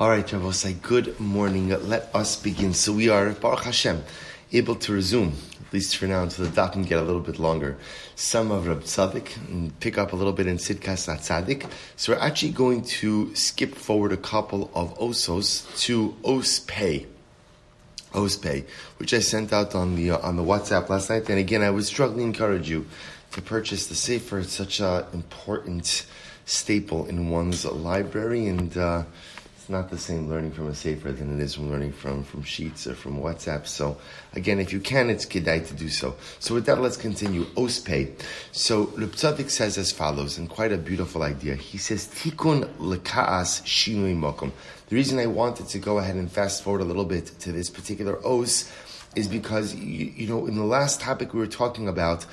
All right, Rabosai, good morning. Let us begin. So we are, Baruch Hashem, able to resume, at least for now, until the dot can get a little bit longer, some of Rab Tzadik and pick up a little bit in Sidkas Tzadik. So we're actually going to skip forward a couple of osos to os pay. Os pay, which I sent out on the uh, on the WhatsApp last night. And again, I would strongly encourage you to purchase the Sefer. It's such an important staple in one's library and. Uh, not the same learning from a sefer than it is from learning from, from sheets or from WhatsApp. So, again, if you can, it's kedai to do so. So, with that, let's continue. Ospay. So, Luptzadik says as follows, and quite a beautiful idea. He says, Tikun lekaas shinui mokum. The reason I wanted to go ahead and fast forward a little bit to this particular os is because, you, you, know, in the last topic we were talking about,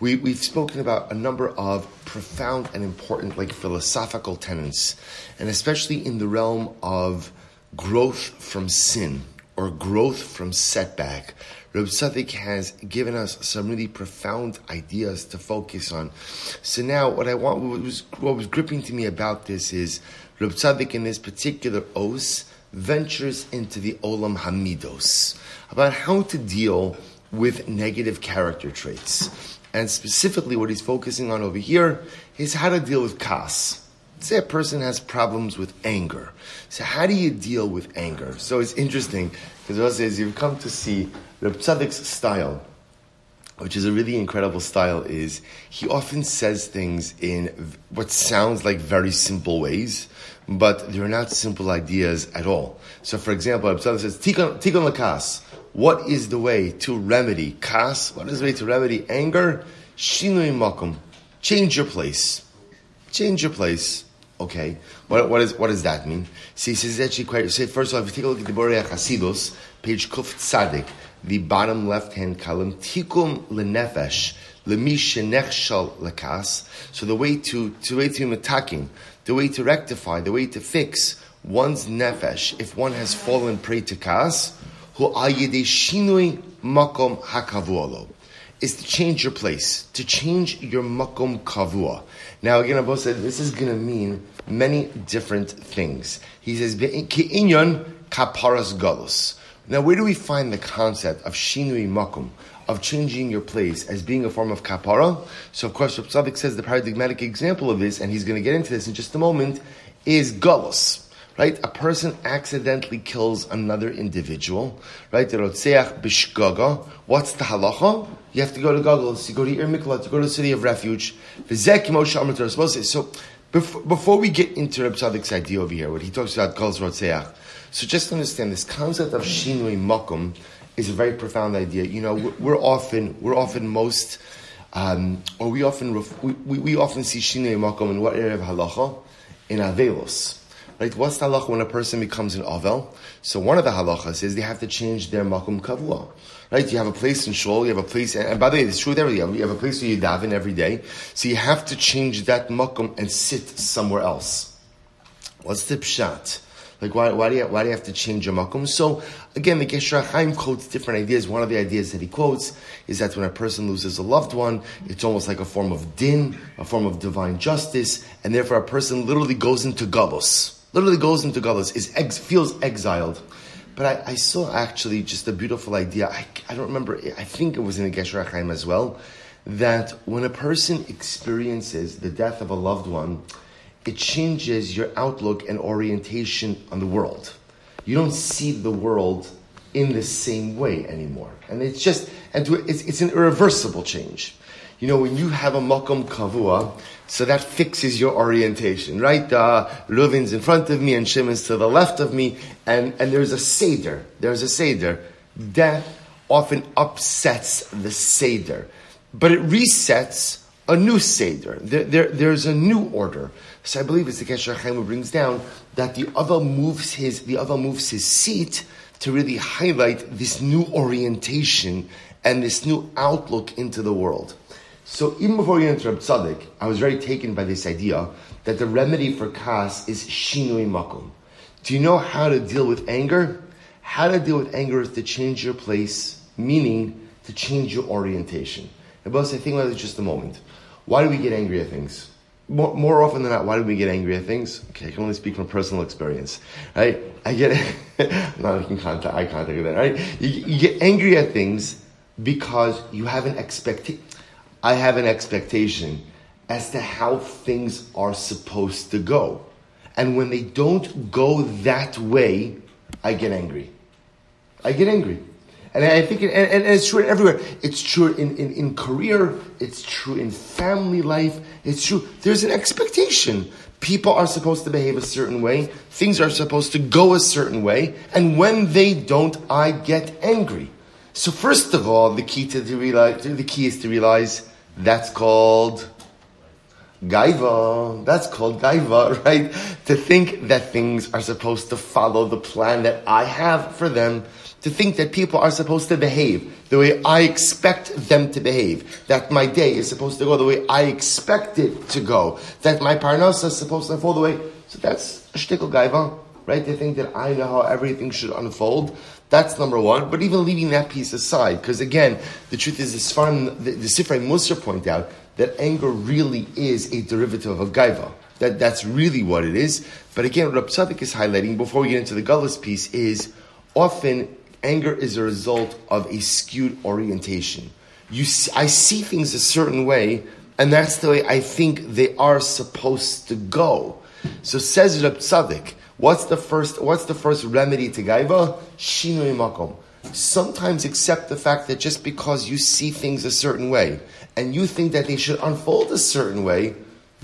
we, we've spoken about a number of profound and important, like philosophical tenets, and especially in the realm of growth from sin or growth from setback. Reb Tzadik has given us some really profound ideas to focus on. So now, what I want, what was, what was gripping to me about this is Reb Tzadik in this particular os ventures into the Olam Hamidos about how to deal with negative character traits. And specifically, what he's focusing on over here is how to deal with kas. Say a person has problems with anger. So, how do you deal with anger? So, it's interesting because says you've come to see Reb Tzadik's style, which is a really incredible style, is he often says things in what sounds like very simple ways, but they're not simple ideas at all. So, for example, Tzadik says, Tikon lakas. What is the way to remedy kas? What is the way to remedy anger? Shinui makom. Change your place. Change your place. Okay. What, what, is, what does that mean? See, he says actually quite, say, first of all, if you take a look at the Biurei Chasidus, page Kuf Tzadik, the bottom left hand column, Tikun lenefesh, lemi shenechshal lekas. So the way to, to way to attacking, the way to rectify, the way to fix one's nefesh, if one has fallen prey to kas, hu shinui makom hakavualo is to change your place, to change your makom kavua. Now again, Abba said this is going to mean many different things. He says inyan kaparas galus. Now, where do we find the concept of shinui makom, of changing your place as being a form of kapara? So, of course, Rav says the paradigmatic example of this, and he's going to get into this in just a moment, is galus right? A person accidentally kills another individual, right? The rotzeach bishgaga. What's the halacha? You have to go to galus, you go to Ir Miklat, you go to the city of refuge. So, before we get into Reb Tzadik's idea over here, what he talks about galus rotzeach, so just understand this concept of shinui makum is a very profound idea. You know, we're often, we're often most, um, or we often, ref- we, we often see shinui makum in what area of halacha? In Avelos. Right? What's the halacha when a person becomes an avel? So one of the halachas is they have to change their makom kavua. Right? You have a place in shul, you have a place, and by the way, it's true day. You have a place where you daven every day. So you have to change that makom and sit somewhere else. What's the pshat? Like, why, why, do you, why do you have to change your makom? So, again, the Gesher Chaim quotes different ideas. One of the ideas that he quotes is that when a person loses a loved one, it's almost like a form of din, a form of divine justice, and therefore a person literally goes into galus literally goes into Galus, is ex, feels exiled. But I, I, saw actually just a beautiful idea. I, I don't remember, I think it was in the Gesher Chaim as well, that when a person experiences the death of a loved one, it changes your outlook and orientation on the world. You don't see the world in the same way anymore. And it's just, and it's, it's an irreversible change. You know, when you have a makom kavua, so that fixes your orientation, right? Uh, Reuven's in front of me and Shimon's to the left of me, and, and there's a Seder. There's a Seder. Death often upsets the Seder, but it resets a new Seder. There, there, there's a new order. So I believe it's the Gesher Chaim brings down that the other moves his, the other moves his seat to really highlight this new orientation and this new outlook into the world. So even before we enter Tzaddik, I was very taken by this idea that the remedy for kas is shinui makom. Do you know how to deal with anger? How to deal with anger is to change your place, meaning to change your orientation. And both I think about it just a moment. Why do we get angry at things? more, more often than not, why do we get angry at things? Okay, I can only speak from personal experience, right? I get, not making contact, eye contact with that, right? You, you get angry at things because you have an expectation. I have an expectation as to how things are supposed to go. And when they don't go that way, I get angry. I get angry. And I think, it, and, and, it's true everywhere. It's true in, in, in career. It's true in family life. It's true. There's an expectation. People are supposed to behave a certain way. Things are supposed to go a certain way. And when they don't, I get angry. So first of all, the key to, to realize, the key is to realize that's called gaiva. That's called gaiva, right? To think that things are supposed to follow the plan that I have for them to think that people are supposed to behave the way I expect them to behave, that my day is supposed to go the way I expect it to go, that my parnasa is supposed to unfold the way. So that's a shtickle gaiva, right? To think that I know how everything should unfold. That's number one. But even leaving that piece aside, because again, the truth is, as far the, the Sifrei Musar point out that anger really is a derivative of gaiva. That, that's really what it is. But again, what Rab Tzadok is highlighting before we get into the Gullus piece is often anger is a result of a skewed orientation. You, see, I see things a certain way, and that's the way I think they are supposed to go. So says Tzadok, what's the first? What's the first remedy to gaiva? Shinui makom. Sometimes accept the fact that just because you see things a certain way and you think that they should unfold a certain way,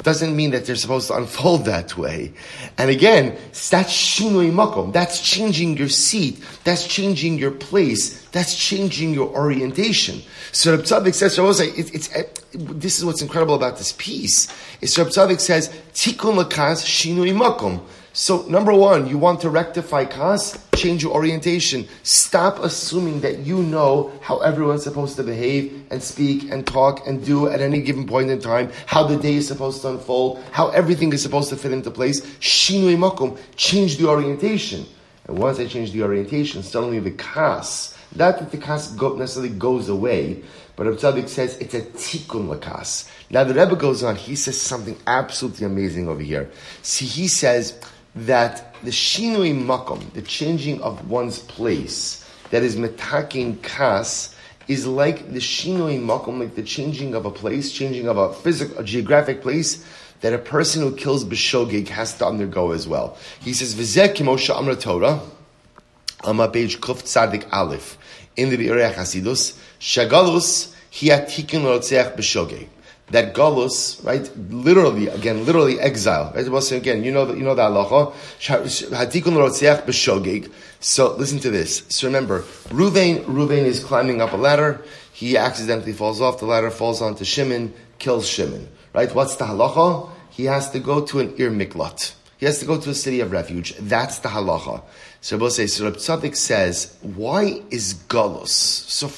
doesn't mean that they're supposed to unfold that way. And again, that's shinui makom. That's changing your seat. That's changing your place. That's changing your orientation. So Reb Tzadok says, it, it's, it, this is what's incredible about this piece. Is Reb Tzadok says, tikkun lakas shinui makom. So, number one, you want to rectify kas, change your orientation. Stop assuming that you know how everyone's supposed to behave and speak and talk and do at any given point in time, how the day is supposed to unfold, how everything is supposed to fit into place. Shinui makum, change the orientation. And once I change the orientation, suddenly the kas, not that the kas necessarily goes away, but Tzadok says it's a tikkun lakas. Now the Rebbe goes on, he says something absolutely amazing over here. See, he says, that the shinui makom, the changing of one's place, that is metaking kas, is like the shinui makom, like the changing of a place, changing of a physical, a geographic place, that a person who kills b'shogig has to undergo as well. He says, "V'zeh kimosha amra Torah." On my page Kuf Tzadik Aleph in the Biurei Hasidus, Shagalus hiatikin rotzeach b'shogig that galus, right? Literally, again, literally exile. Right? Well, so again, you know that you know the halacha. Hatikun. So listen to this. So remember, Ruvain, Ruvain is climbing up a ladder. He accidentally falls off. The ladder falls onto Shimon, kills Shimon. Right? What's the halacha? He has to go to an ir miklat. He has to go to a city of refuge. That's the halacha. So we'll say, so Reb Tzadok says, why is galus? So,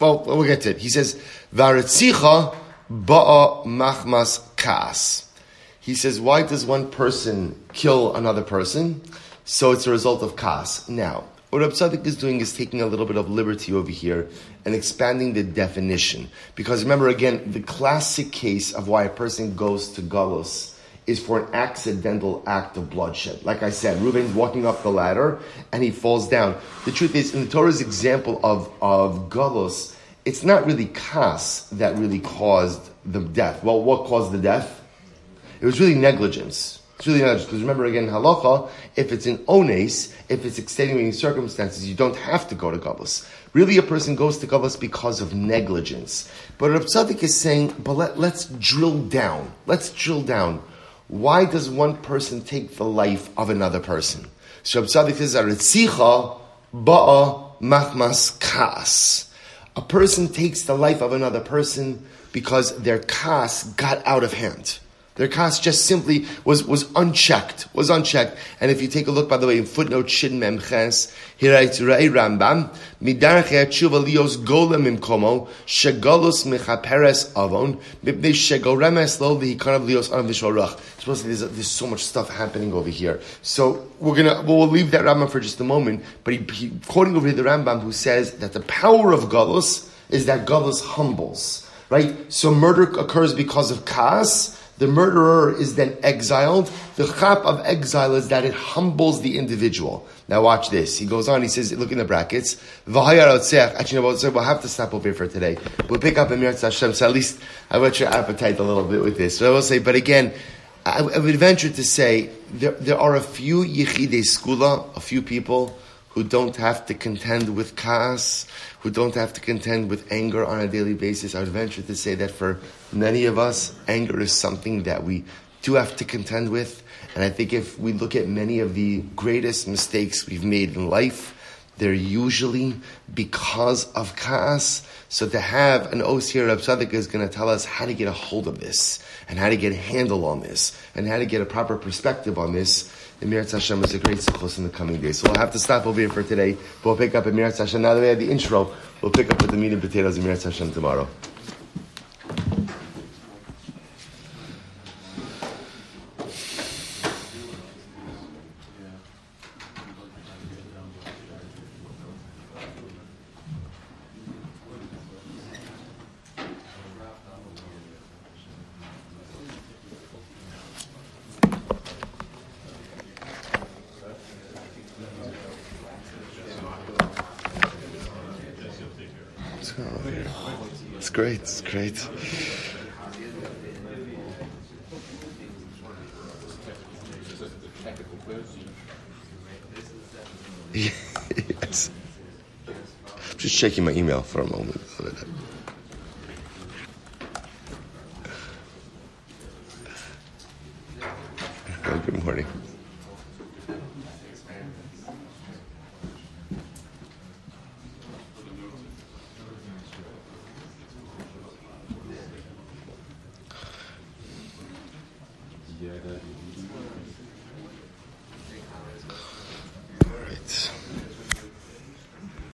well, we'll get to it. He says, varetzicha Ba'a machmas kas. He says, why does one person kill another person? So it's a result of kas. Now, what Rab Tzadok is doing is taking a little bit of liberty over here and expanding the definition. Because remember again, the classic case of why a person goes to Galus is for an accidental act of bloodshed. Like I said, Reuben's walking up the ladder and he falls down. The truth is, in the Torah's example of, of Galus, it's not really kas that really caused the death. Well, what caused the death? It was really negligence. It's really negligence. Because remember again, halacha, if it's an ones, if it's extenuating circumstances, you don't have to go to Galus. Really, a person goes to Galus because of negligence. But Rav Tzadok is saying, but let, let's drill down. Let's drill down. Why does one person take the life of another person? So Rav Tzadok says, Aritzicha ba'a machmas kas a person takes the life of another person because their kas got out of hand. Their kas just simply was, was unchecked, was unchecked. And if you take a look, by the way, in footnote Shin Mem Ches, he writes, Rei Rambam, Midarche Tshuva Lios Golem Imkomo, Shegolos Mechaperes Avon, Mipnei Shegoremes Lo Vihikanav Lios Anav Supposedly there's, there's so much stuff happening over here. So we're gonna, well, we'll leave that Rambam for just a moment, but he, he quoting over here the Rambam who says that the power of Golos is that Golos humbles. Right? So murder occurs because of kas, the murderer is then exiled. The chap of exile is that it humbles the individual. Now watch this. He goes on, he says, look in the brackets. Actually, no, we'll have to stop over here for today. We'll pick up Emir Hashem, so at least I whet your appetite a little bit with this. So I will say, but again, I, I would venture to say there, there are a few yichidei skula, a few people who don't have to contend with kas, who don't have to contend with anger on a daily basis. I would venture to say that for many of us, anger is something that we do have to contend with. And I think if we look at many of the greatest mistakes we've made in life, they're usually because of kas. So to have an Osir Rab Tzaddik is going to tell us how to get a hold of this, and how to get a handle on this, and how to get a proper perspective on this Emir Hashem is a great sukkos in the coming days. So we'll have to stop over here for today. But we'll pick up Emir Hashem. Now that we had the intro, we'll pick up with the meat and potatoes Emir Hashem tomorrow. It's great. It's great. yes. I'm just checking my email for a moment. Good morning.